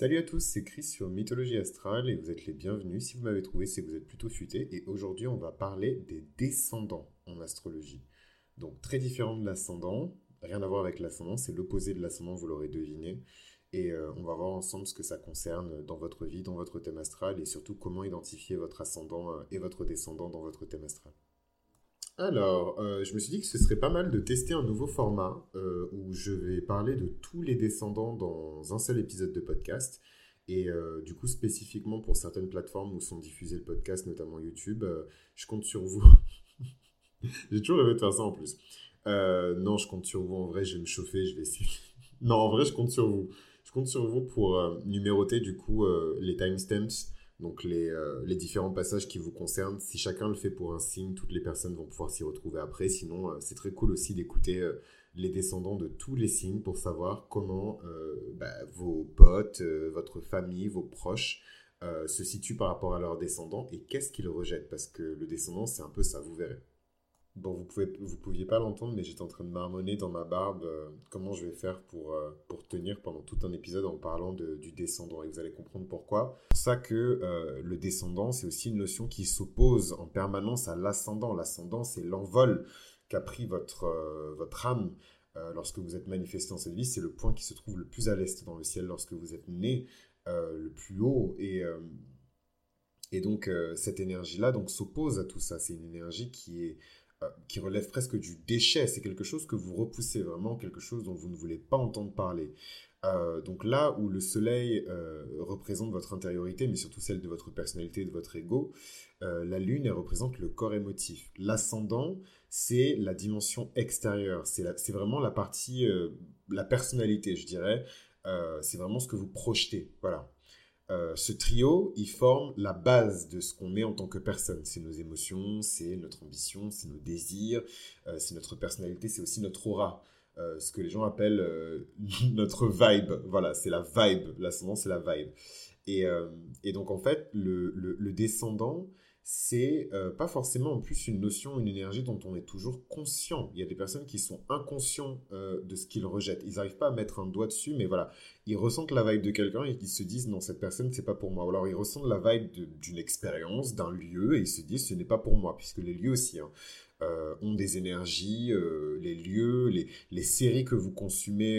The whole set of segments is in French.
Salut à tous, c'est Chris sur Mythologie Astrale et vous êtes les bienvenus. Si vous m'avez trouvé, c'est que vous êtes plutôt futé. Et aujourd'hui, on va parler des descendants en astrologie. Donc, très différent de l'ascendant, rien à voir avec l'ascendant, c'est l'opposé de l'ascendant, vous l'aurez deviné. Et euh, on va voir ensemble ce que ça concerne dans votre vie, dans votre thème astral et surtout comment identifier votre ascendant euh, et votre descendant dans votre thème astral. Alors, euh, je me suis dit que ce serait pas mal de tester un nouveau format euh, où je vais parler de tous les descendants dans un seul épisode de podcast. Et euh, du coup, spécifiquement pour certaines plateformes où sont diffusés le podcast, notamment YouTube, je compte sur vous. J'ai toujours rêvé de faire ça en plus. non, je compte sur vous. En vrai, je vais me chauffer, je vais essayer. non, en vrai, je compte sur vous. Je compte sur vous pour numéroter du coup les timestamps donc euh, les, différents passages qui vous concernent, si chacun le fait pour un signe, toutes les personnes vont pouvoir s'y retrouver après. Sinon, euh, c'est très cool aussi d'écouter euh, les descendants de tous les signes pour savoir comment bah, vos potes, votre famille, vos proches se situent par rapport à leurs descendants et qu'est-ce qu'ils rejettent. Parce que le descendant, c'est un peu ça, vous verrez. Bon, vous pouvez, pouviez pas l'entendre, mais j'étais en train de marmonner dans ma barbe euh, comment je vais faire pour, euh, pour tenir pendant tout un épisode en parlant du descendant. Et vous allez comprendre pourquoi. C'est pour ça que euh, le descendant, c'est aussi une notion qui s'oppose en permanence à l'ascendant. L'ascendant, c'est l'envol qu'a pris votre, votre âme lorsque vous êtes manifesté dans cette vie. C'est le point qui se trouve le plus à l'est dans le ciel lorsque vous êtes né le plus haut. Et, et donc, cette énergie-là donc s'oppose à tout ça. C'est une énergie qui est qui relève presque du déchet. C'est quelque chose que vous repoussez vraiment, quelque chose dont vous ne voulez pas entendre parler. Euh, donc là où le soleil euh, représente votre intériorité, mais surtout celle de votre personnalité, de votre ego, la lune, représente le corps émotif. L'ascendant, c'est la dimension extérieure. C'est vraiment la partie, la personnalité, je dirais. c'est vraiment ce que vous projetez. Voilà. Euh, ce trio, il forme la base de ce qu'on est en tant que personne. C'est nos émotions, c'est notre ambition, c'est nos désirs, euh, c'est notre personnalité, c'est aussi notre aura. Euh, ce que les gens appellent notre vibe. Voilà, c'est la vibe. L'ascendant, c'est la vibe. Et, donc, en fait, le descendant, c'est euh, pas forcément en plus une notion, une énergie dont on est toujours conscient. Il y a des personnes qui sont inconscients euh, de ce qu'ils rejettent. Ils n'arrivent pas à mettre un doigt dessus, mais voilà, ils ressentent la vibe de quelqu'un et ils se disent non, cette personne, c'est pas pour moi. Ou alors ils ressentent la vibe d'une expérience, d'un lieu et ils se disent ce n'est pas pour moi, puisque les lieux aussi. Hein, euh, ont des énergies, les lieux, les, les, séries que vous consumez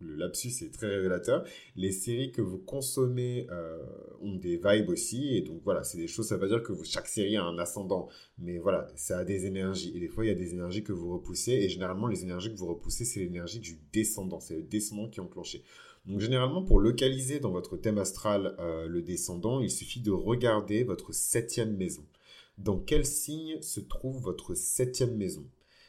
le lapsus est très révélateur. Les séries que vous consommez euh, ont des vibes aussi, et donc voilà, c'est des choses, ça veut dire que chaque série a un ascendant, mais voilà, ça a des énergies, et des fois il y a des énergies que vous repoussez, et généralement les énergies que vous repoussez, c'est l'énergie du descendant, c'est le descendant qui est enclenché. Donc généralement, pour localiser dans votre thème astral euh, le descendant, il suffit de regarder votre septième maison. Dans quel signe se trouve votre septième maison?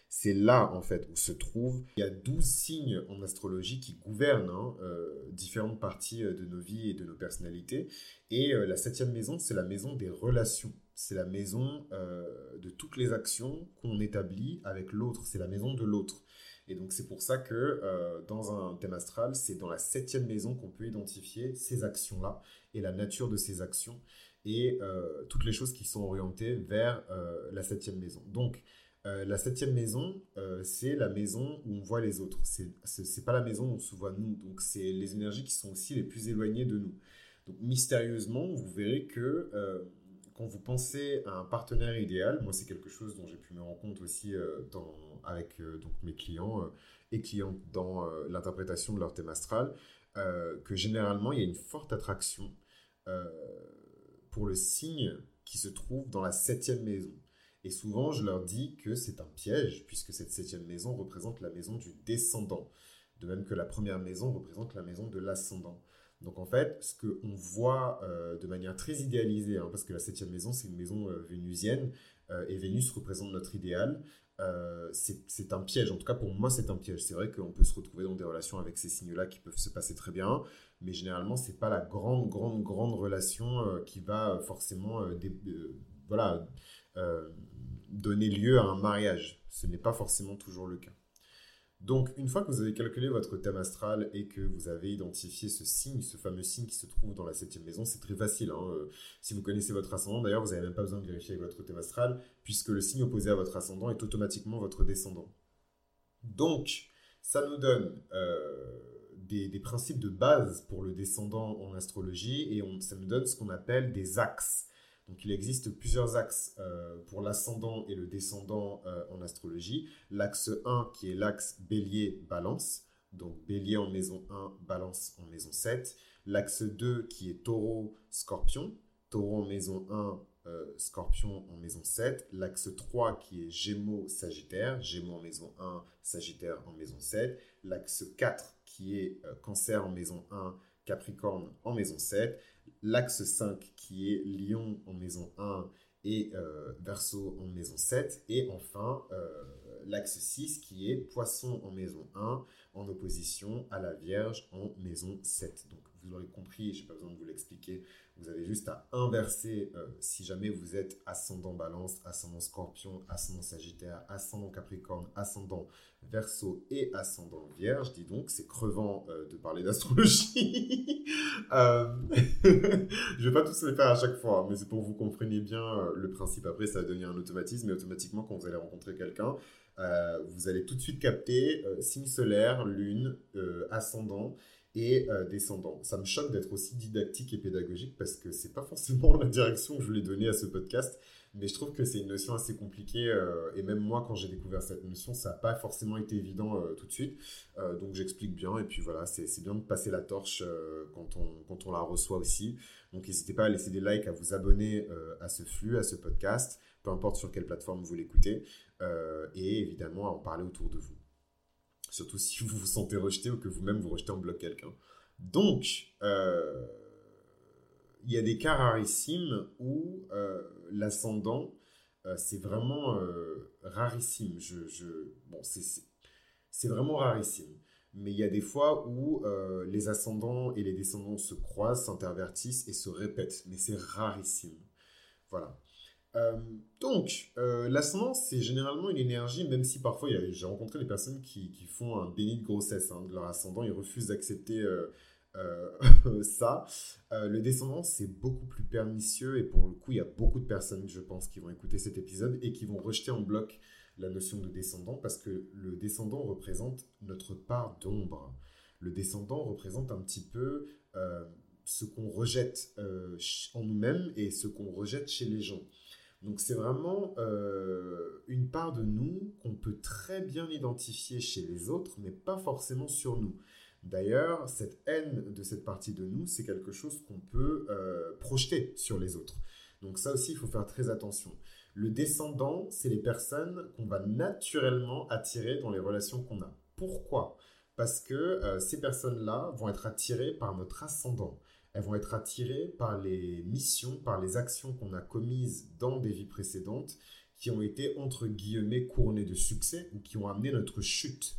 C'est là, en fait, où se trouve. Il y a 12 signes en astrologie qui gouvernent hein, euh, différentes parties euh, de nos vies et de nos personnalités. Et euh, la septième maison, c'est la maison des relations. C'est la maison de toutes les actions qu'on établit avec l'autre. C'est la maison de l'autre. Et donc, c'est pour ça que dans un thème astral, c'est dans la septième maison qu'on peut identifier ces actions-là et la nature de ces actions et toutes les choses qui sont orientées vers la septième maison. Donc, euh, la septième maison, euh, c'est la maison où on voit les autres. C'est n'est pas la maison où on se voit nous. Donc, c'est les énergies qui sont aussi les plus éloignées de nous. Donc, mystérieusement, vous verrez que euh, quand vous pensez à un partenaire idéal, moi, c'est quelque chose dont j'ai pu me rendre compte aussi avec donc, mes clients et clientes dans l'interprétation de leur thème astral, que généralement, il y a une forte attraction pour le signe qui se trouve dans la septième maison. Et souvent, je leur dis que c'est un piège, puisque cette septième maison représente la maison du descendant, de même que la première maison représente la maison de l'ascendant. Donc en fait, ce qu'on voit euh, de manière très idéalisée, hein, parce que la septième maison, c'est une maison euh, vénusienne, euh, et Vénus représente notre idéal, c'est un piège. En tout cas, pour moi, c'est un piège. C'est vrai qu'on peut se retrouver dans des relations avec ces signes-là qui peuvent se passer très bien, mais généralement, c'est pas la grande, grande, grande relation qui va forcément... voilà donner lieu à un mariage. Ce n'est pas forcément toujours le cas. Donc, une fois que vous avez calculé votre thème astral et que vous avez identifié ce signe, ce fameux signe qui se trouve dans la septième maison, c'est très facile. Hein. Euh, si vous connaissez votre ascendant, d'ailleurs, vous n'avez même pas besoin de vérifier avec votre thème astral, puisque le signe opposé à votre ascendant est automatiquement votre descendant. Donc, Ça nous donne des, des, principes de base pour le descendant en astrologie et ça nous donne ce qu'on appelle des axes. Donc il existe plusieurs axes euh, pour l'ascendant et le descendant euh, en astrologie. L'axe 1 qui est l'axe bélier-balance, donc bélier en maison 1, balance en maison 7. L'axe 2 qui est taureau-scorpion, taureau en maison 1, euh, scorpion en maison 7. L'axe 3 qui est gémeaux-sagittaire, gémeaux en maison 1, sagittaire en maison 7. L'axe 4 qui est cancer en maison 1, capricorne en maison 7 l'axe 5 qui est Lion en maison 1 et euh, Verseau en maison 7. Et enfin, euh, l'axe 6 qui est Poisson en maison 1 en opposition à la Vierge en maison 7. Donc vous l'aurez compris, je n'ai pas besoin de vous l'expliquer, vous avez juste à inverser euh, si jamais vous êtes ascendant balance, ascendant scorpion, ascendant sagittaire, ascendant capricorne, ascendant verso et ascendant vierge. Dis donc, c'est crevant euh, de parler d'astrologie. euh, je vais pas tous les faire à chaque fois, mais c'est pour que vous compreniez bien le principe. Après, ça va devenir un automatisme, et automatiquement, quand vous allez rencontrer quelqu'un, vous allez tout de suite capter signe solaire, lune, ascendant et euh, descendant. Ça me choque d'être aussi didactique et pédagogique parce que c'est pas forcément la direction que je voulais donner à ce podcast, mais je trouve que c'est une notion assez compliquée euh, et même moi quand j'ai découvert cette notion, ça n'a pas forcément été évident euh, tout de suite. donc j'explique bien et puis voilà, c'est bien de passer la torche quand, on, quand on la reçoit aussi. Donc n'hésitez pas à laisser des likes, à vous abonner à ce flux, à ce podcast, peu importe sur quelle plateforme vous l'écoutez, et évidemment à en parler autour de vous surtout si vous vous sentez rejeté ou que vous-même vous rejetez en bloc quelqu'un. Donc, euh, il y a des cas rarissimes où euh, l'ascendant, euh, c'est vraiment rarissime. Je, je, bon, c'est vraiment rarissime. Mais il y a des fois où les ascendants et les descendants se croisent, s'intervertissent et se répètent. Mais c'est rarissime. Voilà. Euh, donc, euh, l'ascendant, c'est généralement une énergie, même si parfois j'ai rencontré des personnes qui, font un béni de grossesse hein, de leur ascendant, ils refusent d'accepter euh, ça. le descendant, c'est beaucoup plus pernicieux et pour le coup, il y a beaucoup de personnes, je pense, qui vont écouter cet épisode et qui vont rejeter en bloc la notion de descendant parce que le descendant représente notre part d'ombre. Le descendant représente un petit peu ce qu'on rejette en nous-mêmes et ce qu'on rejette chez les gens. Donc c'est vraiment euh, une part de nous qu'on peut très bien identifier chez les autres, mais pas forcément sur nous. D'ailleurs, cette haine de cette partie de nous, c'est quelque chose qu'on peut euh, projeter sur les autres. Donc ça aussi, il faut faire très attention. Le descendant, c'est les personnes qu'on va naturellement attirer dans les relations qu'on a. Pourquoi? Parce que euh, ces personnes-là vont être attirées par notre ascendant elles vont être attirées par les missions, par les actions qu'on a commises dans des vies précédentes qui ont été, entre guillemets, couronnées de succès ou qui ont amené notre chute.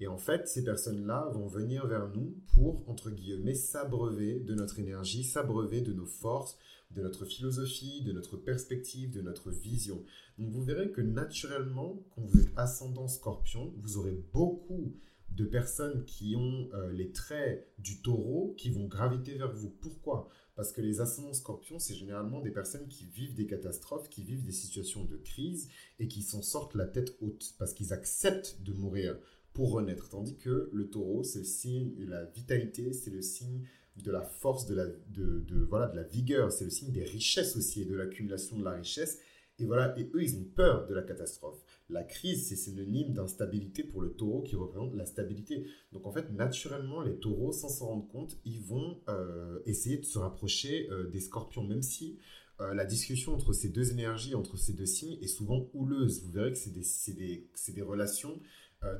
Et en fait, ces personnes-là vont venir vers nous pour, entre guillemets, s'abreuver de notre énergie, s'abreuver de nos forces, de notre philosophie, de notre perspective, de notre vision. Donc vous verrez que naturellement, quand vous êtes ascendant scorpion, vous aurez beaucoup de personnes qui ont euh, les traits du taureau qui vont graviter vers vous. Pourquoi? Parce que les ascendants scorpions, c'est généralement des personnes qui vivent des catastrophes, qui vivent des situations de crise et qui s'en sortent la tête haute parce qu'ils acceptent de mourir pour renaître. Tandis que le taureau, c'est le signe de la vitalité, c'est le signe de la force, de la, de, voilà, de la vigueur, c'est le signe des richesses aussi et de l'accumulation de la richesse. Et voilà, et eux, ils ont peur de la catastrophe. La crise, c'est synonyme d'instabilité pour le taureau qui représente la stabilité. Donc en fait, naturellement, les taureaux, sans s'en rendre compte, ils vont euh, essayer de se rapprocher euh, des scorpions, même si euh, la discussion entre ces deux énergies, entre ces deux signes, est souvent houleuse. Vous verrez que c'est des, des, relations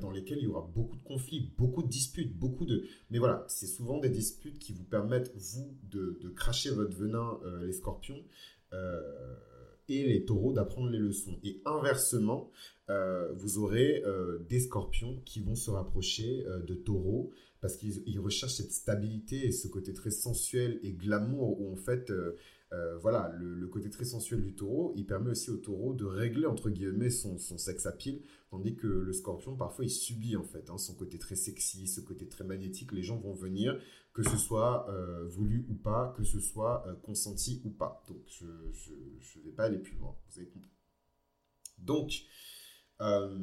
dans lesquelles il y aura beaucoup de conflits, beaucoup de disputes, beaucoup de... Mais voilà, c'est souvent des disputes qui vous permettent, vous, de, de cracher votre venin, les scorpions et les taureaux d'apprendre les leçons. Et inversement, euh, vous aurez euh, des scorpions qui vont se rapprocher euh, de taureaux parce qu'ils recherchent cette stabilité et ce côté très sensuel et glamour où en fait, voilà, le, côté très sensuel du taureau, il permet aussi au taureau de régler entre guillemets son, son sex appeal, tandis que le scorpion parfois il subit en fait hein, son côté très sexy, ce côté très magnétique. Les gens vont venir, que ce soit voulu ou pas, que ce soit consenti ou pas. Donc je ne vais pas aller plus loin, vous avez compris. Donc, euh,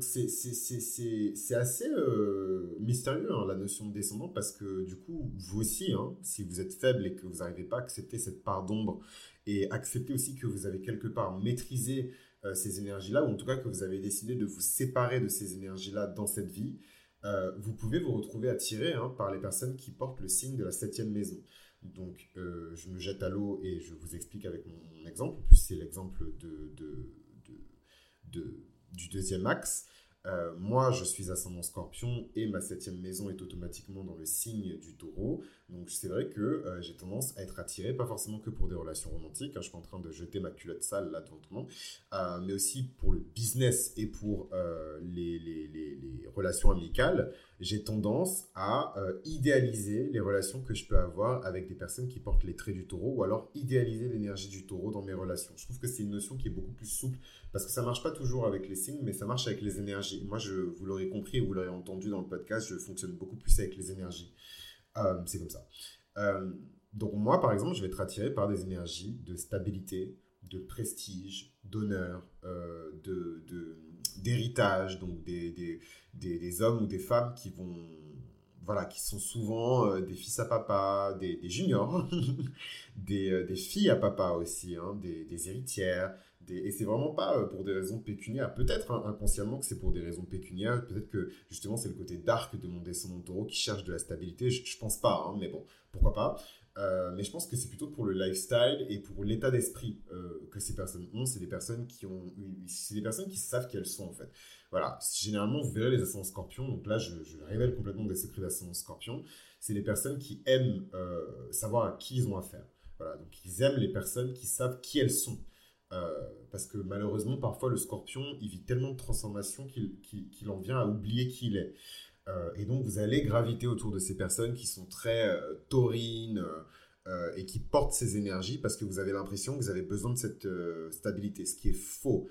c'est assez euh, mystérieux hein, la notion de descendant parce que du coup, vous aussi, hein, si vous êtes faible et que vous n'arrivez pas à accepter cette part d'ombre et accepter aussi que vous avez quelque part maîtrisé euh, ces énergies-là, ou en tout cas que vous avez décidé de vous séparer de ces énergies-là dans cette vie, euh, vous pouvez vous retrouver attiré hein, par les personnes qui portent le signe de la septième maison. Donc, je me jette à l'eau et je vous explique avec mon, exemple. Plus, c'est l'exemple de, du deuxième axe. Euh, moi, je suis ascendant scorpion et ma septième maison est automatiquement dans le signe du taureau. Donc, c'est vrai que euh, j'ai tendance à être attiré, pas forcément que pour des relations romantiques. Hein, je suis en train de jeter ma culotte sale là devant tout le monde, euh, mais aussi pour le business et pour les, les, relations amicales. J'ai tendance à idéaliser les relations que je peux avoir avec des personnes qui portent les traits du taureau ou alors idéaliser l'énergie du taureau dans mes relations. Je trouve que c'est une notion qui est beaucoup plus souple parce que ça marche pas toujours avec les signes, mais ça marche avec les énergies. Moi, vous l'aurez compris vous l'aurez entendu dans le podcast, je fonctionne beaucoup plus avec les énergies. Euh, c'est comme ça. Euh, donc moi, par exemple, je vais être attiré par des énergies de stabilité, de prestige, d'honneur, euh, de, d'héritage, donc des, des, des, hommes ou des femmes qui vont voilà, qui sont souvent des fils à papa, des, juniors, des, des, filles à papa aussi, hein, des, héritières, et c'est vraiment pas euh, pour des raisons pécuniaires. Peut-être hein, inconsciemment que c'est pour des raisons pécuniaires. Peut-être que justement c'est le côté dark de mon descendant taureau qui cherche de la stabilité. Je, je pense pas, hein, mais bon, pourquoi pas. Euh, mais je pense que c'est plutôt pour le lifestyle et pour l'état d'esprit euh, que ces personnes ont. C'est des personnes qui ont, c'est des personnes qui savent qui elles sont en fait. Voilà. Généralement, vous verrez les ascendants scorpions. Donc là, je, révèle complètement des secrets d'ascendant scorpion. C'est des personnes qui aiment savoir à qui ils ont affaire. Voilà. Donc ils aiment les personnes qui savent qui elles sont. Euh, parce que malheureusement, parfois, le scorpion, il vit tellement de transformations qu'il en vient à oublier qui il est. Euh, et donc, vous allez graviter autour de ces personnes qui sont très euh, taurines et qui portent ces énergies parce que vous avez l'impression que vous avez besoin de cette stabilité, ce qui est faux.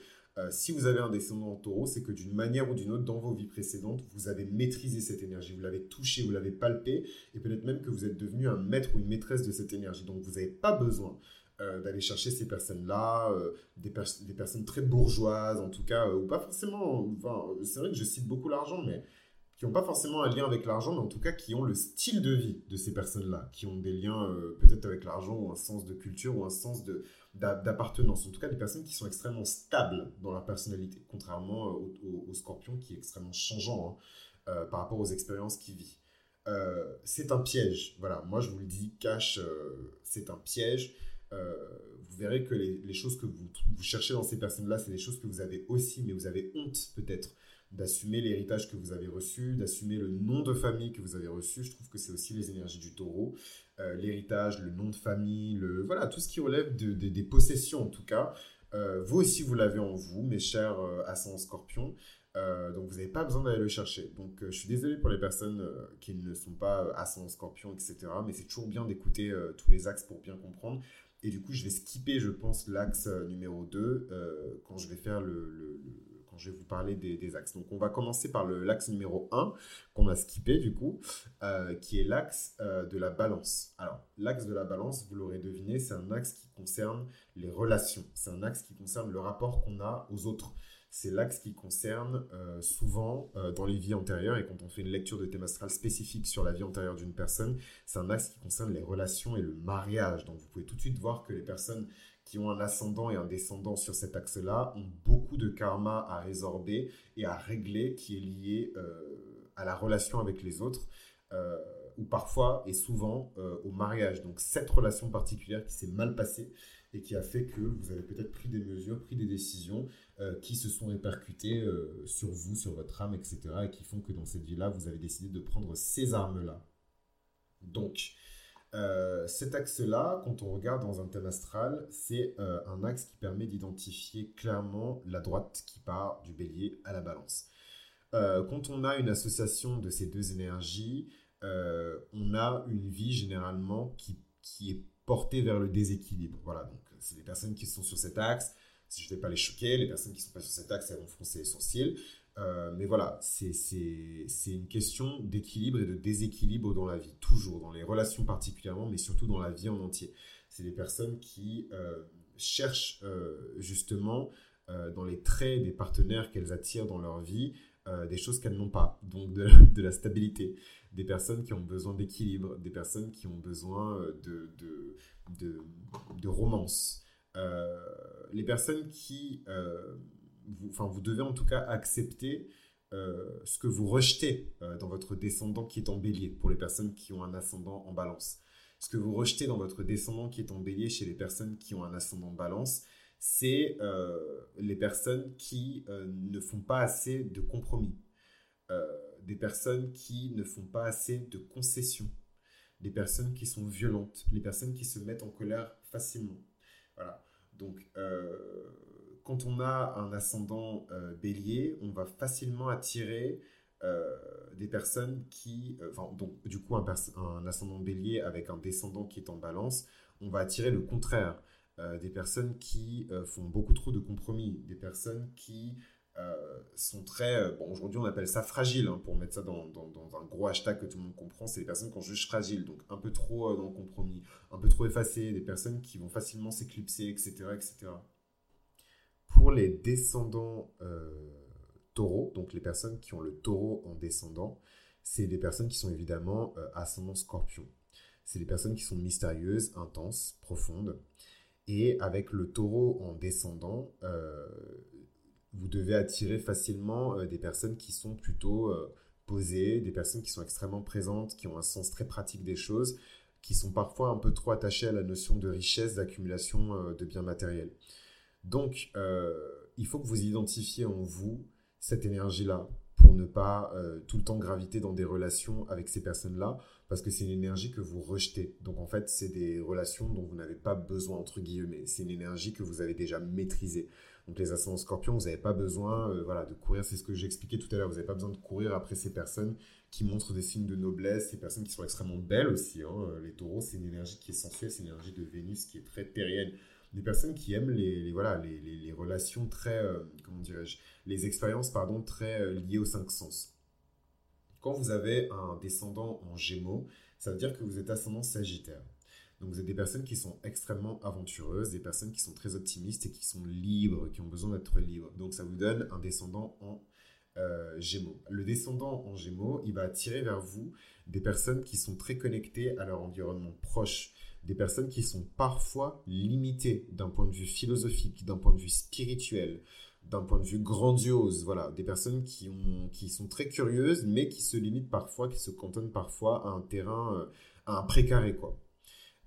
si vous avez un descendant en taureau, c'est que d'une manière ou d'une autre, dans vos vies précédentes, vous avez maîtrisé cette énergie, vous l'avez touchée, vous l'avez palpée, et peut-être même que vous êtes devenu un maître ou une maîtresse de cette énergie. Donc, vous n'avez pas besoin euh, d'aller chercher ces personnes-là, euh, des, personnes très bourgeoises en tout cas, euh, ou pas forcément, enfin, c'est vrai que je cite beaucoup l'argent, mais qui n'ont pas forcément un lien avec l'argent, mais en tout cas qui ont le style de vie de ces personnes-là, qui ont des liens peut-être avec l'argent ou un sens de culture ou un sens d'appartenance. En tout cas, des personnes qui sont extrêmement stables dans leur personnalité, contrairement au, scorpion qui est extrêmement changeant hein, par rapport aux expériences qu'il vit. c'est un piège. Voilà, moi je vous le dis, cash, c'est un piège. Euh, vous verrez que les, choses que vous, cherchez dans ces personnes-là, c'est des choses que vous avez aussi, mais vous avez honte peut-être d'assumer l'héritage que vous avez reçu, d'assumer le nom de famille que vous avez reçu. Je trouve que c'est aussi les énergies du taureau. Euh, l'héritage, le nom de famille, le, voilà, tout ce qui relève de, des possessions en tout cas. Euh, vous aussi, vous l'avez en vous, mes chers ascendants scorpions. donc vous n'avez pas besoin d'aller le chercher. Donc je suis désolé pour les personnes qui ne sont pas ascendants scorpions, etc. Mais c'est toujours bien d'écouter tous les axes pour bien comprendre. Et du coup, je vais skipper, je pense, l'axe euh, numéro 2 euh, quand je vais faire le, quand je vais vous parler des, axes. Donc, on va commencer par l'axe numéro 1 qu'on a skippé, du coup, euh, qui est l'axe de la balance. Alors, l'axe de la balance, vous l'aurez deviné, c'est un axe qui concerne les relations. C'est un axe qui concerne le rapport qu'on a aux autres c'est l'axe qui concerne euh, souvent euh, dans les vies antérieures, et quand on fait une lecture de thème astral spécifique sur la vie antérieure d'une personne, c'est un axe qui concerne les relations et le mariage. Donc vous pouvez tout de suite voir que les personnes qui ont un ascendant et un descendant sur cet axe-là ont beaucoup de karma à résorber et à régler qui est lié euh, à la relation avec les autres ou parfois et souvent au mariage. Donc cette relation particulière qui s'est mal passée et qui a fait que vous avez peut-être pris des mesures, pris des décisions euh, qui se sont répercutées euh, sur vous, sur votre âme, etc. et qui font que dans cette vie-là, vous avez décidé de prendre ces armes-là. Donc, euh, cet axe-là, quand on regarde dans un thème astral, c'est un axe qui permet d'identifier clairement la droite qui part du bélier à la balance. quand on a une association de ces deux énergies, on a une vie généralement qui, qui est vers le déséquilibre. Voilà, donc c'est des personnes qui sont sur cet axe. Si je ne vais pas les choquer, les personnes qui ne sont pas sur cet axe, elles vont froncer les sourcils. Euh, mais voilà, c'est une question d'équilibre et de déséquilibre dans la vie, toujours, dans les relations particulièrement, mais surtout dans la vie en entier. C'est des personnes qui euh, cherchent euh, justement dans les traits des partenaires qu'elles attirent dans leur vie, des choses qu'elles n'ont pas, donc de, la stabilité, des personnes qui ont besoin d'équilibre, des personnes qui ont besoin de, de, de romance, les personnes qui, vous, enfin, vous devez en tout cas accepter euh, ce que vous rejetez euh, dans votre descendant qui est en bélier, pour les personnes qui ont un ascendant en balance. Ce que vous rejetez dans votre descendant qui est en bélier chez les personnes qui ont un ascendant en balance, c'est euh, les personnes qui ne font pas assez de compromis, des personnes qui ne font pas assez de concessions, des personnes qui sont violentes, les personnes qui se mettent en colère facilement. Voilà. Donc, quand on a un ascendant euh, bélier, on va facilement attirer euh, des personnes qui, euh, enfin, donc du coup, un, ascendant bélier avec un descendant qui est en balance, on va attirer le contraire. des personnes qui font beaucoup trop de compromis, des personnes qui sont très, bon, aujourd'hui on appelle ça fragile, hein, pour mettre ça dans, un gros hashtag que tout le monde comprend, c'est les personnes qu'on juge fragiles, donc un peu trop dans le compromis, un peu trop effacées, des personnes qui vont facilement s'éclipser, etc., etc. Pour les descendants euh, taureaux, donc les personnes qui ont le taureau en descendant, c'est des personnes qui sont évidemment euh, ascendant scorpion. C'est des personnes qui sont mystérieuses, intenses, profondes. Et avec le taureau en descendant, euh, vous devez attirer facilement des personnes qui sont plutôt posées, des personnes qui sont extrêmement présentes, qui ont un sens très pratique des choses, qui sont parfois un peu trop attachées à la notion de richesse, d'accumulation de biens matériels. Donc, euh, il faut que vous identifiez en vous cette énergie-là pour ne pas euh, tout le temps graviter dans des relations avec ces personnes-là, parce que c'est une énergie que vous rejetez. Donc en fait, c'est des relations dont vous n'avez pas besoin, entre guillemets. C'est une énergie que vous avez déjà maîtrisée. Donc les ascendants scorpions, vous n'avez pas besoin euh, voilà, de courir, c'est ce que j'expliquais tout à l'heure, vous n'avez pas besoin de courir après ces personnes qui montrent des signes de noblesse, ces personnes qui sont extrêmement belles aussi. Hein. Les taureaux, c'est une énergie qui est sensuelle, c'est une énergie de Vénus qui est très terrienne des personnes qui aiment les, voilà, les, relations très, euh, comment dirais-je, les expériences, pardon, très euh, liées aux cinq sens. Quand vous avez un descendant en gémeaux, ça veut dire que vous êtes ascendant sagittaire. Donc vous êtes des personnes qui sont extrêmement aventureuses, des personnes qui sont très optimistes et qui sont libres, qui ont besoin d'être libres. Donc ça vous donne un descendant en euh, Gémeaux. Le descendant en Gémeaux, il va attirer vers vous des personnes qui sont très connectées à leur environnement proche, des personnes qui sont parfois limitées d'un point de vue philosophique, d'un point de vue spirituel, d'un point de vue grandiose, voilà, des personnes qui, qui sont très curieuses, mais qui se limitent parfois, qui se cantonnent parfois à un terrain, euh, à un précaré, quoi.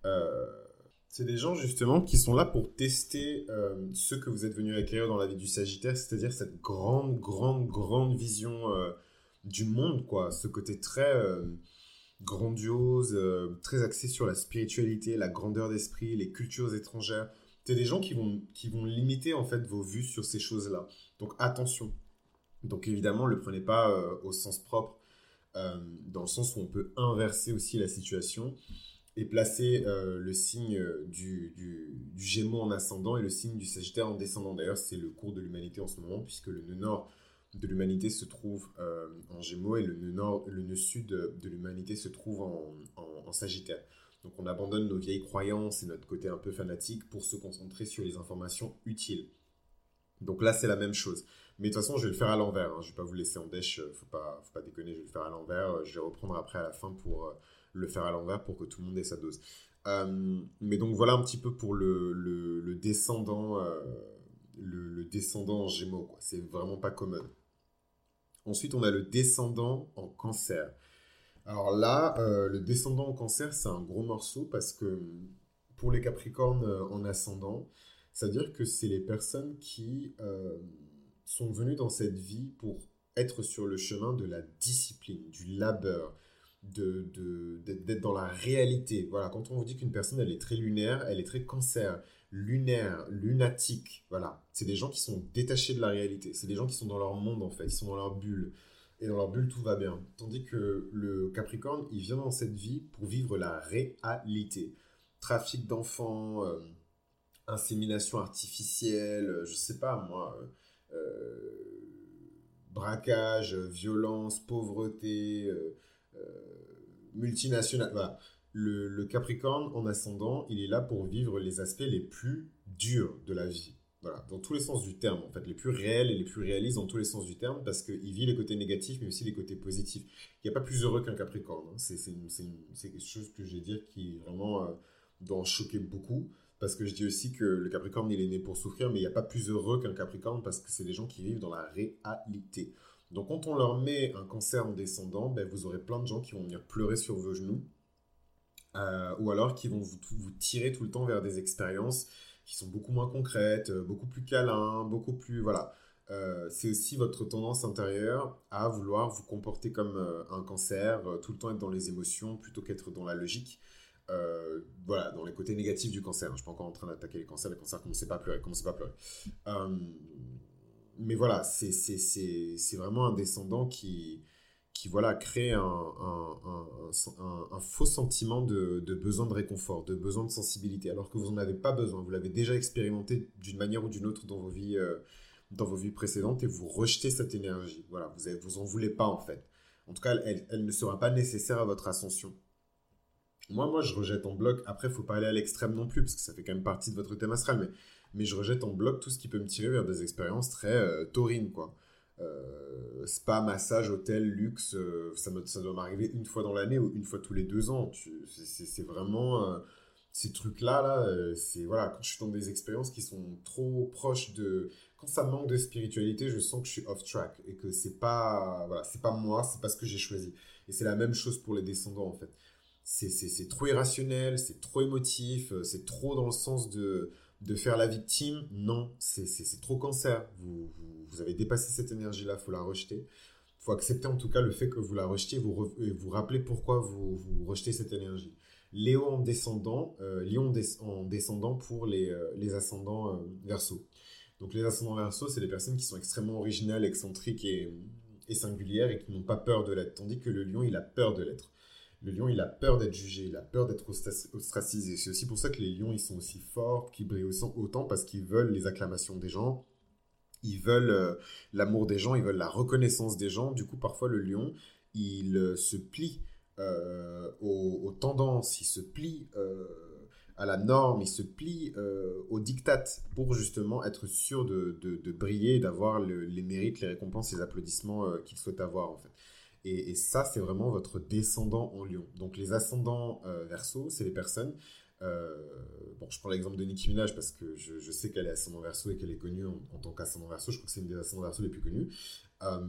Euh, c'est des gens justement qui sont là pour tester euh, ce que vous êtes venu acquérir dans la vie du Sagittaire, c'est-à-dire cette grande, grande, grande vision du monde, quoi, ce côté très grandiose, euh, très axé sur la spiritualité, la grandeur d'esprit, les cultures étrangères. C'est des gens qui vont, qui vont limiter en fait vos vues sur ces choses-là. Donc attention. Donc évidemment, ne le prenez pas euh, au sens propre, euh, dans le sens où on peut inverser aussi la situation et placer le signe du, du, du, Gémeaux en ascendant et le signe du Sagittaire en descendant. D'ailleurs, c'est le cours de l'humanité en ce moment, puisque le nœud nord de l'humanité se trouve euh, en Gémeaux et le nœud, nord, le sud de l'humanité se trouve en, Sagittaire. Donc on abandonne nos vieilles croyances et notre côté un peu fanatique pour se concentrer sur les informations utiles. Donc là c'est la même chose. Mais de toute façon je vais le faire à l'envers. Hein. Je ne vais pas vous laisser en dèche, euh, faut pas, faut pas déconner, je vais le faire à l'envers. Euh, je vais reprendre après à la fin pour le faire à l'envers pour que tout le monde ait sa dose. mais donc voilà un petit peu pour le, le, descendant, le, descendant en Gémeaux. C'est vraiment pas commode. Ensuite, on a le descendant en cancer. Alors là, euh, le descendant en cancer, c'est un gros morceau parce que pour les Capricornes euh, en ascendant, c'est-à-dire que c'est les personnes qui euh, sont venues dans cette vie pour être sur le chemin de la discipline, du labeur, d'être dans la réalité. Voilà, quand on vous dit qu'une personne, elle est très lunaire, elle est très cancer, lunaire, lunatique, voilà. C'est des gens qui sont détachés de la réalité. C'est des gens qui sont dans leur monde, en fait. Ils sont dans leur bulle. Et dans leur bulle, tout va bien. Tandis que le Capricorne, il vient dans cette vie pour vivre la réalité. Trafic d'enfants, euh, insémination artificielle, euh, je sais pas moi, euh, braquage, violence, pauvreté, multinationale. Voilà le, Capricorne en ascendant, il est là pour vivre les aspects les plus durs de la vie. Voilà, dans tous les sens du terme, en fait, les plus réels et les plus réalistes dans tous les sens du terme, parce qu'il vit les côtés négatifs, mais aussi les côtés positifs. Il n'y a pas plus heureux qu'un Capricorne. Hein. C'est quelque chose que je vais dire qui vraiment euh, doit en choquer beaucoup, parce que je dis aussi que le Capricorne, il est né pour souffrir, mais il n'y a pas plus heureux qu'un Capricorne, parce que c'est des gens qui vivent dans la réalité. Donc quand on leur met un cancer en descendant, ben, vous aurez plein de gens qui vont venir pleurer sur vos genoux, euh, ou alors qui vont vous, tirer tout le temps vers des expériences qui sont beaucoup moins concrètes, euh, beaucoup plus câlins, beaucoup plus... Voilà. Euh, c'est aussi votre tendance intérieure à vouloir vous comporter comme un cancer, tout le temps être dans les émotions plutôt qu'être dans la logique. voilà, dans les côtés négatifs du cancer. Je suis pas encore en train d'attaquer les cancers. Les cancers, commencez pas à pleurer, commencez pas à pleurer. Mais voilà, c'est vraiment un descendant qui, qui voilà, crée un, un, faux sentiment de, besoin de réconfort, de besoin de sensibilité, alors que vous n'en avez pas besoin. Vous l'avez déjà expérimenté d'une manière ou d'une autre dans vos vies, euh, dans vos vies précédentes et vous rejetez cette énergie. Voilà, vous ne vous voulez pas en fait. En tout cas, elle, elle, ne sera pas nécessaire à votre ascension. Moi, moi, je rejette en bloc. Après, il faut pas aller à l'extrême non plus, parce que ça fait quand même partie de votre thème astral. Mais, mais je rejette en bloc tout ce qui peut me tirer vers des expériences très euh, taurines, quoi. Euh, spa, massage, hôtel, luxe, euh, ça, doit m'arriver une fois dans l'année ou une fois tous les deux ans. C'est vraiment euh, ces trucs-là, là, c'est voilà, quand je suis dans des expériences qui sont trop proches de, quand ça manque de spiritualité, je sens que je suis off track et que c'est pas, voilà, c'est pas moi, c'est pas ce que j'ai choisi. Et c'est la même chose pour les descendants en fait. C'est trop irrationnel, c'est trop émotif, c'est trop dans le sens de de faire la victime, non, c'est trop cancer. Vous, vous, avez dépassé cette énergie-là, faut la rejeter. Faut accepter en tout cas le fait que vous la rejetiez vous, vous rappeler pourquoi vous, vous rejetez cette énergie. Léo en descendant, euh, Lion en descendant pour les, euh, les ascendants euh, Donc les ascendants verso, c'est les personnes qui sont extrêmement originales, excentriques et, et singulières et qui n'ont pas peur de l'être. Tandis que le lion, il a peur de l'être. Le lion, il a peur d'être jugé, il a peur d'être ostracisé. C'est aussi pour ça que les lions, ils sont aussi forts, qu'ils brillent autant, parce qu'ils veulent les acclamations des gens, ils veulent euh, l'amour des gens, ils veulent la reconnaissance des gens. Du coup, parfois, le lion, il euh, se plie euh, aux, tendances, il se plie à la norme, il se plie aux diktats pour justement être sûr de, briller, d'avoir les mérites, les récompenses, les applaudissements qu'il souhaite avoir, en fait. Et, ça, c'est vraiment votre descendant en lion. Donc les ascendants euh, verso, c'est les personnes. Euh, bon, je prends l'exemple de Nicki Minaj parce que je, sais qu'elle est ascendant verso et qu'elle est connue en, tant qu'ascendant verso. Je crois que c'est une des ascendants verso les plus connues. Euh,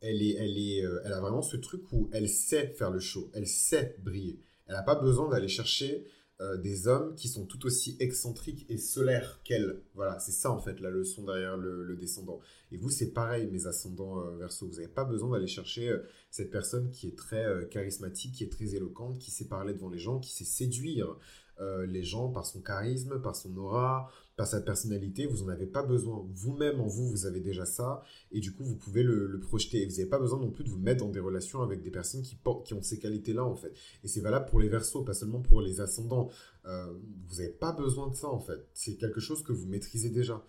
elle, est, elle, est, elle a vraiment ce truc où elle sait faire le show, elle sait briller. Elle n'a pas besoin d'aller chercher euh, des hommes qui sont tout aussi excentriques et solaires qu'elle. Voilà, c'est ça en fait la leçon derrière le, descendant. Et vous, c'est pareil, mes ascendants euh, verso. Vous n'avez pas besoin d'aller chercher euh, cette personne qui est très charismatique, qui est très éloquente, qui sait parler devant les gens, qui sait séduire les gens par son charisme, par son aura, par sa personnalité, vous n'en avez pas besoin. Vous-même, en vous, vous avez déjà ça, et du coup, vous pouvez le, projeter. Et vous n'avez pas besoin non plus de vous mettre dans des relations avec des personnes qui, ont ces qualités-là, en fait. Et c'est valable pour les versos, pas seulement pour les ascendants. Euh, vous n'avez pas besoin de ça, en fait. C'est quelque chose que vous maîtrisez déjà,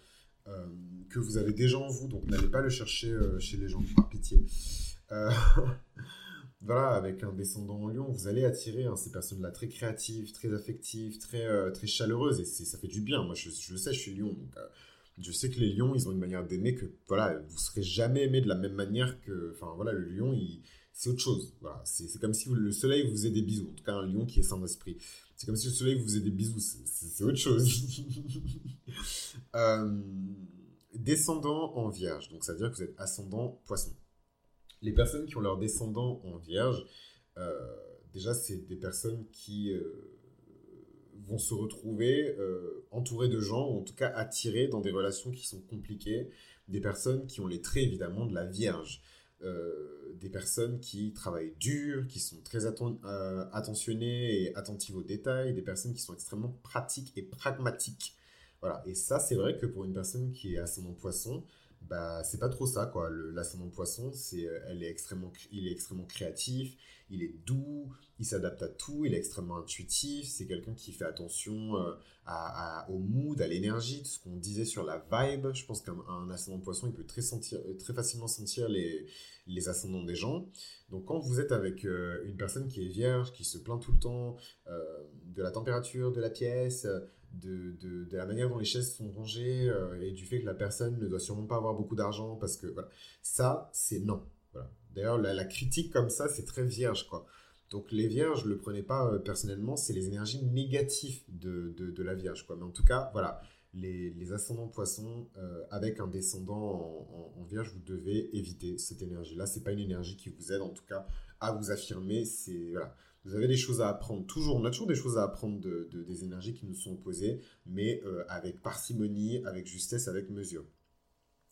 euh, que vous avez déjà en vous, donc n'allez pas le chercher euh, chez les gens, par pitié. voilà, avec un descendant en lion, vous allez attirer hein, ces personnes-là très créatives, très affectives, très, euh, très chaleureuses, et ça fait du bien. Moi, je, je sais, je suis lion, donc euh, je sais que les lions, ils ont une manière d'aimer que, voilà, vous serez jamais aimé de la même manière que, enfin, voilà, le lion, c'est autre chose. C'est comme si le soleil vous faisait des bisous, en tout cas un lion qui est sans esprit. C'est comme si le soleil vous faisait des bisous, c'est autre chose. euh, descendant en vierge, donc ça veut dire que vous êtes ascendant poisson les personnes qui ont leurs descendants en vierge, euh, déjà, c'est des personnes qui euh, vont se retrouver euh, entourées de gens, ou en tout cas attirées dans des relations qui sont compliquées, des personnes qui ont les traits évidemment de la vierge. des personnes qui travaillent dur, qui sont très attentionnées et attentives aux détails, des personnes qui sont extrêmement pratiques et pragmatiques. Voilà. Et ça, c'est vrai que pour une personne qui est ascendant poisson, bah c'est pas trop ça quoi l'ascendant poisson c'est euh, elle est extrêmement il est extrêmement créatif il est doux, il s'adapte à tout, il est extrêmement intuitif, c'est quelqu'un qui fait attention euh, à, au mood, à l'énergie, tout ce qu'on disait sur la vibe. Je pense qu'un ascendant poisson, il peut très, sentir, très facilement sentir les, les ascendants des gens. Donc quand vous êtes avec euh, une personne qui est vierge, qui se plaint tout le temps euh, de la température de la pièce, de, de, de, la manière dont les chaises sont rangées et du fait que la personne ne doit sûrement pas avoir beaucoup d'argent parce que voilà, ça c'est non. Voilà. D'ailleurs la, la, critique comme ça c'est très vierge quoi. Donc les vierges, je le prenais pas euh, personnellement, c'est les énergies négatives de, de, la vierge. Quoi. Mais en tout cas, voilà, les, les ascendants poissons euh, avec un descendant en, vierge, vous devez éviter cette énergie-là. Ce n'est pas une énergie qui vous aide en tout cas à vous affirmer. C'est voilà, vous avez des choses à apprendre. Toujours, on a toujours des choses à apprendre de, des énergies qui nous sont opposées, mais euh, avec parcimonie, avec justesse, avec mesure.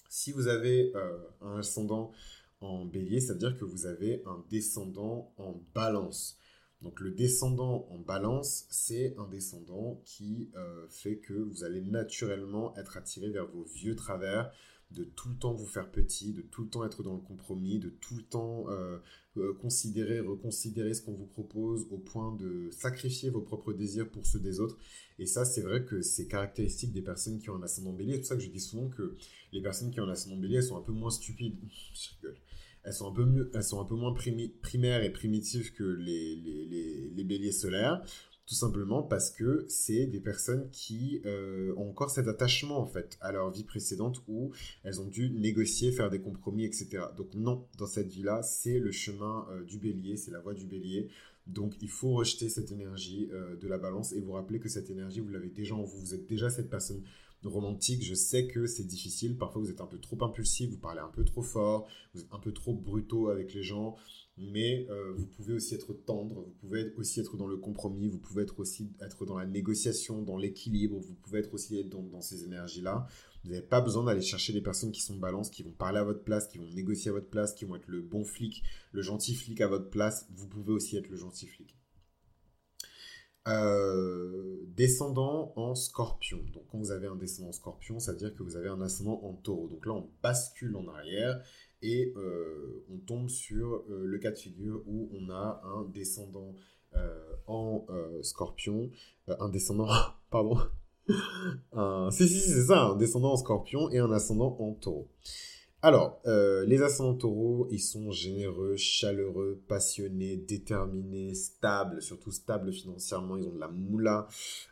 Si vous avez un ascendant en bélier, ça veut dire que vous avez un descendant en balance. Donc le descendant en balance, c'est un descendant qui euh, fait que vous allez naturellement être attiré vers vos vieux travers, de tout le temps vous faire petit, de tout le temps être dans le compromis, de tout le temps euh, euh, considérer, reconsidérer ce qu'on vous propose au point de sacrifier vos propres désirs pour ceux des autres. Et ça, c'est vrai que c'est caractéristique des personnes qui ont un ascendant bélier. C'est pour ça que je dis souvent que les personnes qui ont un ascendant bélier, sont un peu moins stupides. je rigole elles sont un peu, mieux, elles sont un peu moins primaires et primitives que les, béliers solaires, tout simplement parce que c'est des personnes qui euh, ont encore cet attachement en fait à leur vie précédente où elles ont dû négocier, faire des compromis, etc. Donc non, dans cette vie-là, c'est le chemin euh, du bélier, c'est la voie du bélier. Donc il faut rejeter cette énergie euh, de la balance et vous rappeler que cette énergie, vous l'avez déjà en vous, vous êtes déjà cette personne romantique, je sais que c'est difficile. Parfois, vous êtes un peu trop impulsif, vous parlez un peu trop fort, vous êtes un peu trop brutaux avec les gens. Mais euh, vous pouvez aussi être tendre, vous pouvez aussi être dans le compromis, vous pouvez être aussi être dans la négociation, dans l'équilibre, vous pouvez être aussi être dans, ces énergies-là. Vous n'avez pas besoin d'aller chercher des personnes qui sont balance, qui vont parler à votre place, qui vont négocier à votre place, qui vont être le bon flic, le gentil flic à votre place. Vous pouvez aussi être le gentil flic. Euh, descendant en scorpion. Donc quand vous avez un descendant en scorpion, ça veut dire que vous avez un ascendant en taureau. Donc là, on bascule en arrière et euh, on tombe sur euh, le cas de figure où on a un descendant en scorpion, un descendant, pardon, un, si, si, c'est ça, un descendant en scorpion et un ascendant en taureau. Alors, euh, les ascendants taureaux, ils sont généreux, chaleureux, passionnés, déterminés, stables, surtout stables financièrement. Ils ont de la moula.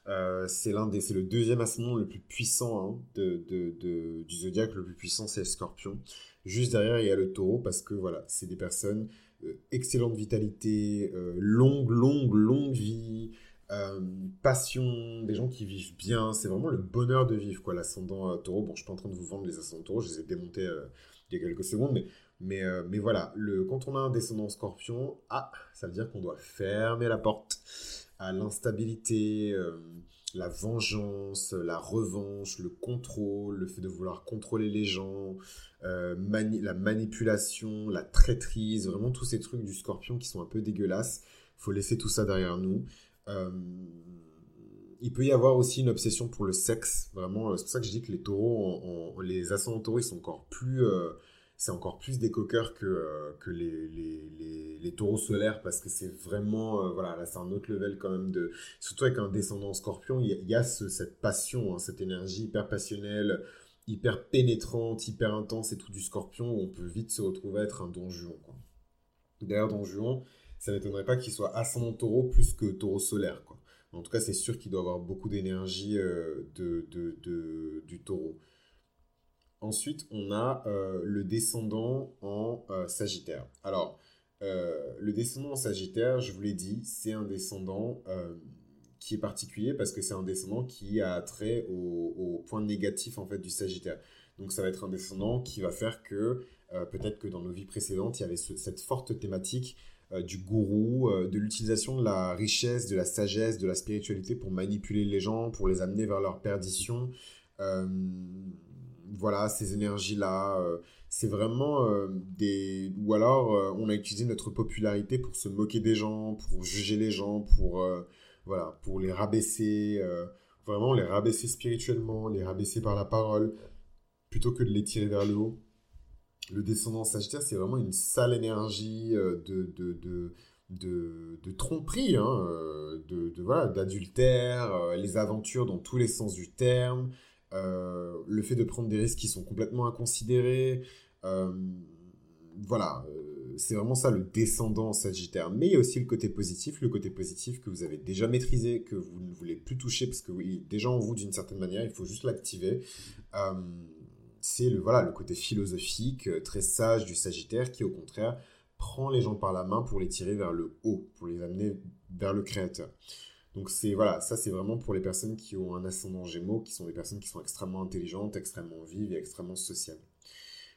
Euh, c'est le deuxième ascendant le plus puissant hein, de, du zodiaque. Le plus puissant, c'est le Scorpion. Juste derrière, il y a le Taureau parce que voilà, c'est des personnes euh, excellente vitalité, longue, longue, longue vie. Euh, passion, des gens qui vivent bien. C'est vraiment le bonheur de vivre, quoi, l'ascendant euh, taureau. Bon, je suis pas en train de vous vendre les ascendants taureaux, je les ai démontés euh, il y a quelques secondes, mais, mais, mais voilà, le, quand on a un descendant scorpion, ah, ça veut dire qu'on doit fermer la porte à l'instabilité, la vengeance, la revanche, le contrôle, le fait de vouloir contrôler les gens, la manipulation, la traîtrise, vraiment tous ces trucs du scorpion qui sont un peu dégueulasses. faut laisser tout ça derrière nous. Euh, il peut y avoir aussi une obsession pour le sexe, vraiment. Euh, c'est pour ça que je dis que les taureaux, les ascendants taureaux, ils sont encore plus, euh, c'est encore plus des coqueurs que, que les, les, les, taureaux solaires parce que c'est vraiment, voilà, là c'est un autre level quand même de, surtout avec un descendant scorpion, il y a, cette passion, hein, cette énergie hyper passionnelle, hyper pénétrante, hyper intense et tout du scorpion où on peut vite se retrouver à être un don juan. D'ailleurs, don juan, ça m'étonnerait pas qu'il soit ascendant taureau plus que taureau solaire. Quoi. En tout cas, c'est sûr qu'il doit avoir beaucoup d'énergie euh, de, de, du taureau. Ensuite, on a euh, le descendant en euh, Sagittaire. Alors, le descendant en Sagittaire, je vous l'ai dit, c'est un descendant qui est particulier parce que c'est un descendant qui a trait au, point négatif en fait du Sagittaire. Donc, ça va être un descendant qui va faire que peut-être que dans nos vies précédentes, il y avait cette forte thématique euh, du gourou, euh, de l'utilisation de la richesse, de la sagesse, de la spiritualité pour manipuler les gens, pour les amener vers leur perdition. Euh, voilà, ces énergies-là. c'est vraiment des... Ou alors, on a utilisé notre popularité pour se moquer des gens, pour juger les gens, pour, voilà, pour les rabaisser. vraiment, les rabaisser spirituellement, les rabaisser par la parole, plutôt que de les tirer vers le haut le descendant Sagittaire, c'est vraiment une sale énergie euh, de, de, de, de tromperie, hein, euh, de, de, voilà, d'adultère, euh, les aventures dans tous les sens du terme, euh, le fait de prendre des risques qui sont complètement inconsidérés. voilà, c'est vraiment ça le descendant sagittaire. Mais il y a aussi le côté positif, le côté positif que vous avez déjà maîtrisé, que vous ne voulez plus toucher parce que oui, déjà en vous d'une certaine manière, il faut juste l'activer. c'est le, voilà, le côté philosophique, très sage du sagittaire qui au contraire prend les gens par la main pour les tirer vers le haut, pour les amener vers le créateur. Donc c'est voilà, ça c'est vraiment pour les personnes qui ont un ascendant Gémeaux, qui sont des personnes qui sont extrêmement intelligentes, extrêmement vives et extrêmement sociales.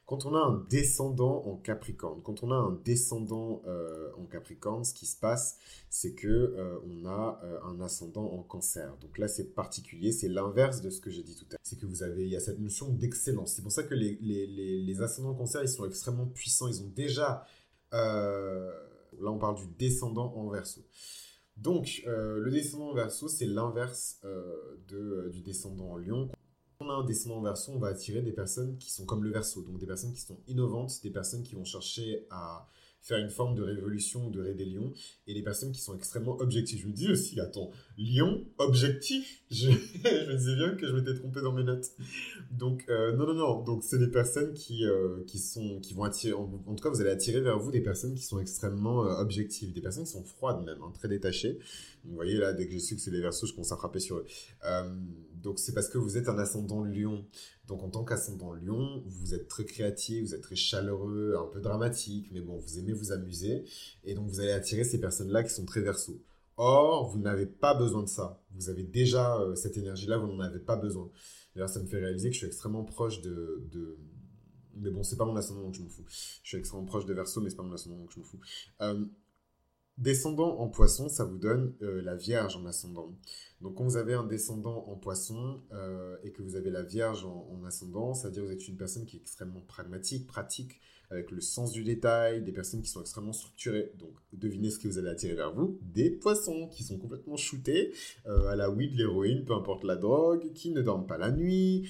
Quand on a un descendant en Capricorne, quand on a un descendant euh, en Capricorne, ce qui se passe, c'est que euh, on a euh, un ascendant en Cancer. Donc là, c'est particulier, c'est l'inverse de ce que j'ai dit tout à l'heure. C'est que vous avez, il y a cette notion d'excellence. C'est pour ça que les, les, les, les ascendants en Cancer, ils sont extrêmement puissants. Ils ont déjà là, on parle du descendant en verso. Donc, euh, le descendant en verso, c'est l'inverse euh, du descendant en lion. Quand on a un descendant en verso, on va attirer des personnes qui sont comme le verso, donc des personnes qui sont innovantes, des personnes qui vont chercher à faire une forme de révolution de rébellion, et les personnes qui sont extrêmement objectives. Je me dis aussi, attends, lion, objectif je, me disais bien que je m'étais trompé dans mes notes. Donc, euh, non, non, non, donc c'est des personnes qui, euh, qui, sont, qui vont attirer, en, tout cas, vous allez attirer vers vous des personnes qui sont extrêmement euh, objectives, des personnes qui sont froides même, hein, très détachées. Vous voyez là, dès que je sais que c'est les versos, je commence à frapper sur eux. donc c'est parce que vous êtes un ascendant lion. Donc en tant qu'ascendant lion, vous êtes très créatif, vous êtes très chaleureux, un peu dramatique, mais bon, vous aimez vous amuser. Et donc vous allez attirer ces personnes-là qui sont très verso. Or, vous n'avez pas besoin de ça. Vous avez déjà euh, cette énergie-là, vous n'en avez pas besoin. D'ailleurs, ça me fait réaliser que je suis extrêmement proche de... Mais bon, c'est pas mon ascendant donc je m'en fous. Je suis extrêmement proche de Verseau, mais c'est pas mon ascendant donc je m'en fous. Euh, Descendant en poisson, ça vous donne euh, la Vierge en ascendant. Donc quand vous avez un descendant en poisson et que vous avez la Vierge en, ascendant, ça veut dire que vous êtes une personne qui est extrêmement pragmatique, pratique, avec le sens du détail, des personnes qui sont extrêmement structurées. Donc devinez ce que vous allez attirer vers vous Des poissons qui sont complètement shootés euh, à la weed, l'héroïne, peu importe la drogue, qui ne dorment pas la nuit.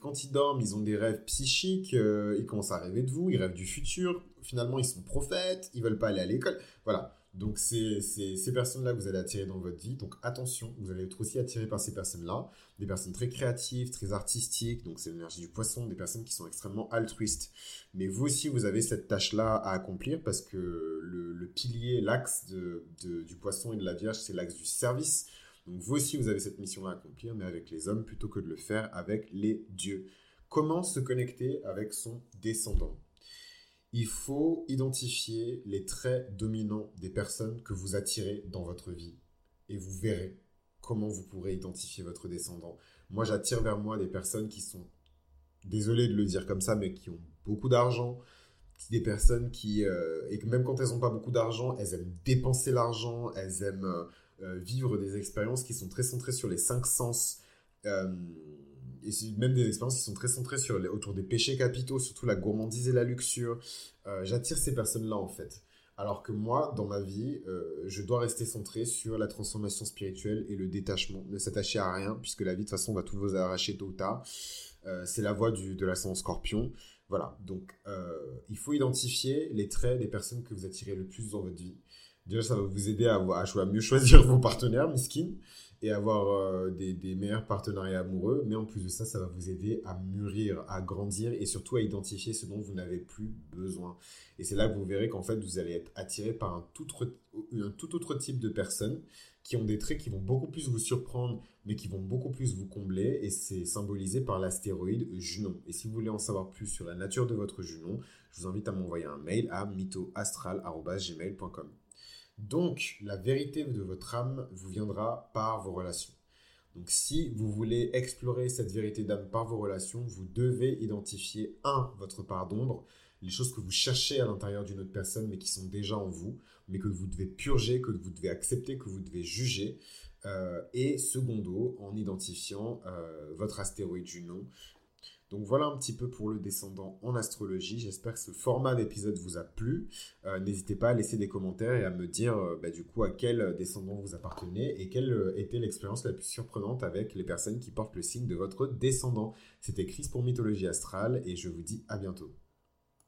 quand ils dorment, ils ont des rêves psychiques, ils commencent à rêver de vous, ils rêvent du futur. Finalement, ils sont prophètes, ils veulent pas aller à l'école. Voilà. Donc, c'est ces personnes-là que vous allez attirer dans votre vie. Donc, attention, vous allez être aussi attiré par ces personnes-là. Des personnes très créatives, très artistiques. Donc, c'est l'énergie du poisson. Des personnes qui sont extrêmement altruistes. Mais vous aussi, vous avez cette tâche-là à accomplir parce que le, pilier, l'axe du poisson et de la vierge, c'est l'axe du service. Donc, vous aussi, vous avez cette mission-là à accomplir, mais avec les hommes plutôt que de le faire avec les dieux. Comment se connecter avec son descendant? Il faut identifier les traits dominants des personnes que vous attirez dans votre vie. Et vous verrez comment vous pourrez identifier votre descendant. Moi, j'attire vers moi des personnes qui sont, désolé de le dire comme ça, mais qui ont beaucoup d'argent, des personnes qui, euh, et même quand elles n'ont pas beaucoup d'argent, elles aiment dépenser l'argent, elles aiment euh, euh, vivre des expériences qui sont très centrées sur les cinq sens et même des expériences qui sont très centrées sur autour des péchés capitaux, surtout la gourmandise et la luxure. Euh, j'attire ces personnes-là en fait. Alors que moi, dans ma vie, euh, je dois rester centré sur la transformation spirituelle et le détachement, ne s'attacher à rien, puisque la vie de toute façon va tout vous arracher tôt ou tard. Euh, c'est la voie du, de l'ascendant scorpion. Voilà, donc il faut identifier les traits des personnes que vous attirez le plus dans votre vie. Déjà, ça va vous aider à, mieux choisir vos partenaires, miskin et avoir euh, des, des, meilleurs partenariats amoureux. Mais en plus de ça, ça va vous aider à mûrir, à grandir et surtout à identifier ce dont vous n'avez plus besoin. Et c'est là que vous verrez qu'en fait, vous allez être attiré par un tout, autre, un tout autre type de personnes qui ont des traits qui vont beaucoup plus vous surprendre, mais qui vont beaucoup plus vous combler. Et c'est symbolisé par l'astéroïde Junon. Et si vous voulez en savoir plus sur la nature de votre Junon, je vous invite à m'envoyer un mail à mythoastral.gmail.com. Donc, la vérité de votre âme vous viendra par vos relations. Donc, si vous voulez explorer cette vérité d'âme par vos relations, vous devez identifier, un, votre part d'ombre, les choses que vous cherchez à l'intérieur d'une autre personne, mais qui sont déjà en vous, mais que vous devez purger, que vous devez accepter, que vous devez juger. Euh, et secondo, en identifiant euh, votre astéroïde Junon, donc voilà un petit peu pour le descendant en astrologie. J'espère que ce format d'épisode vous a plu. Euh, n'hésitez pas à laisser des commentaires et à me dire euh, bah, du coup à quel descendant vous appartenez et quelle euh, était l'expérience la plus surprenante avec les personnes qui portent le signe de votre descendant. C'était Chris pour Mythologie Astrale et je vous dis à bientôt.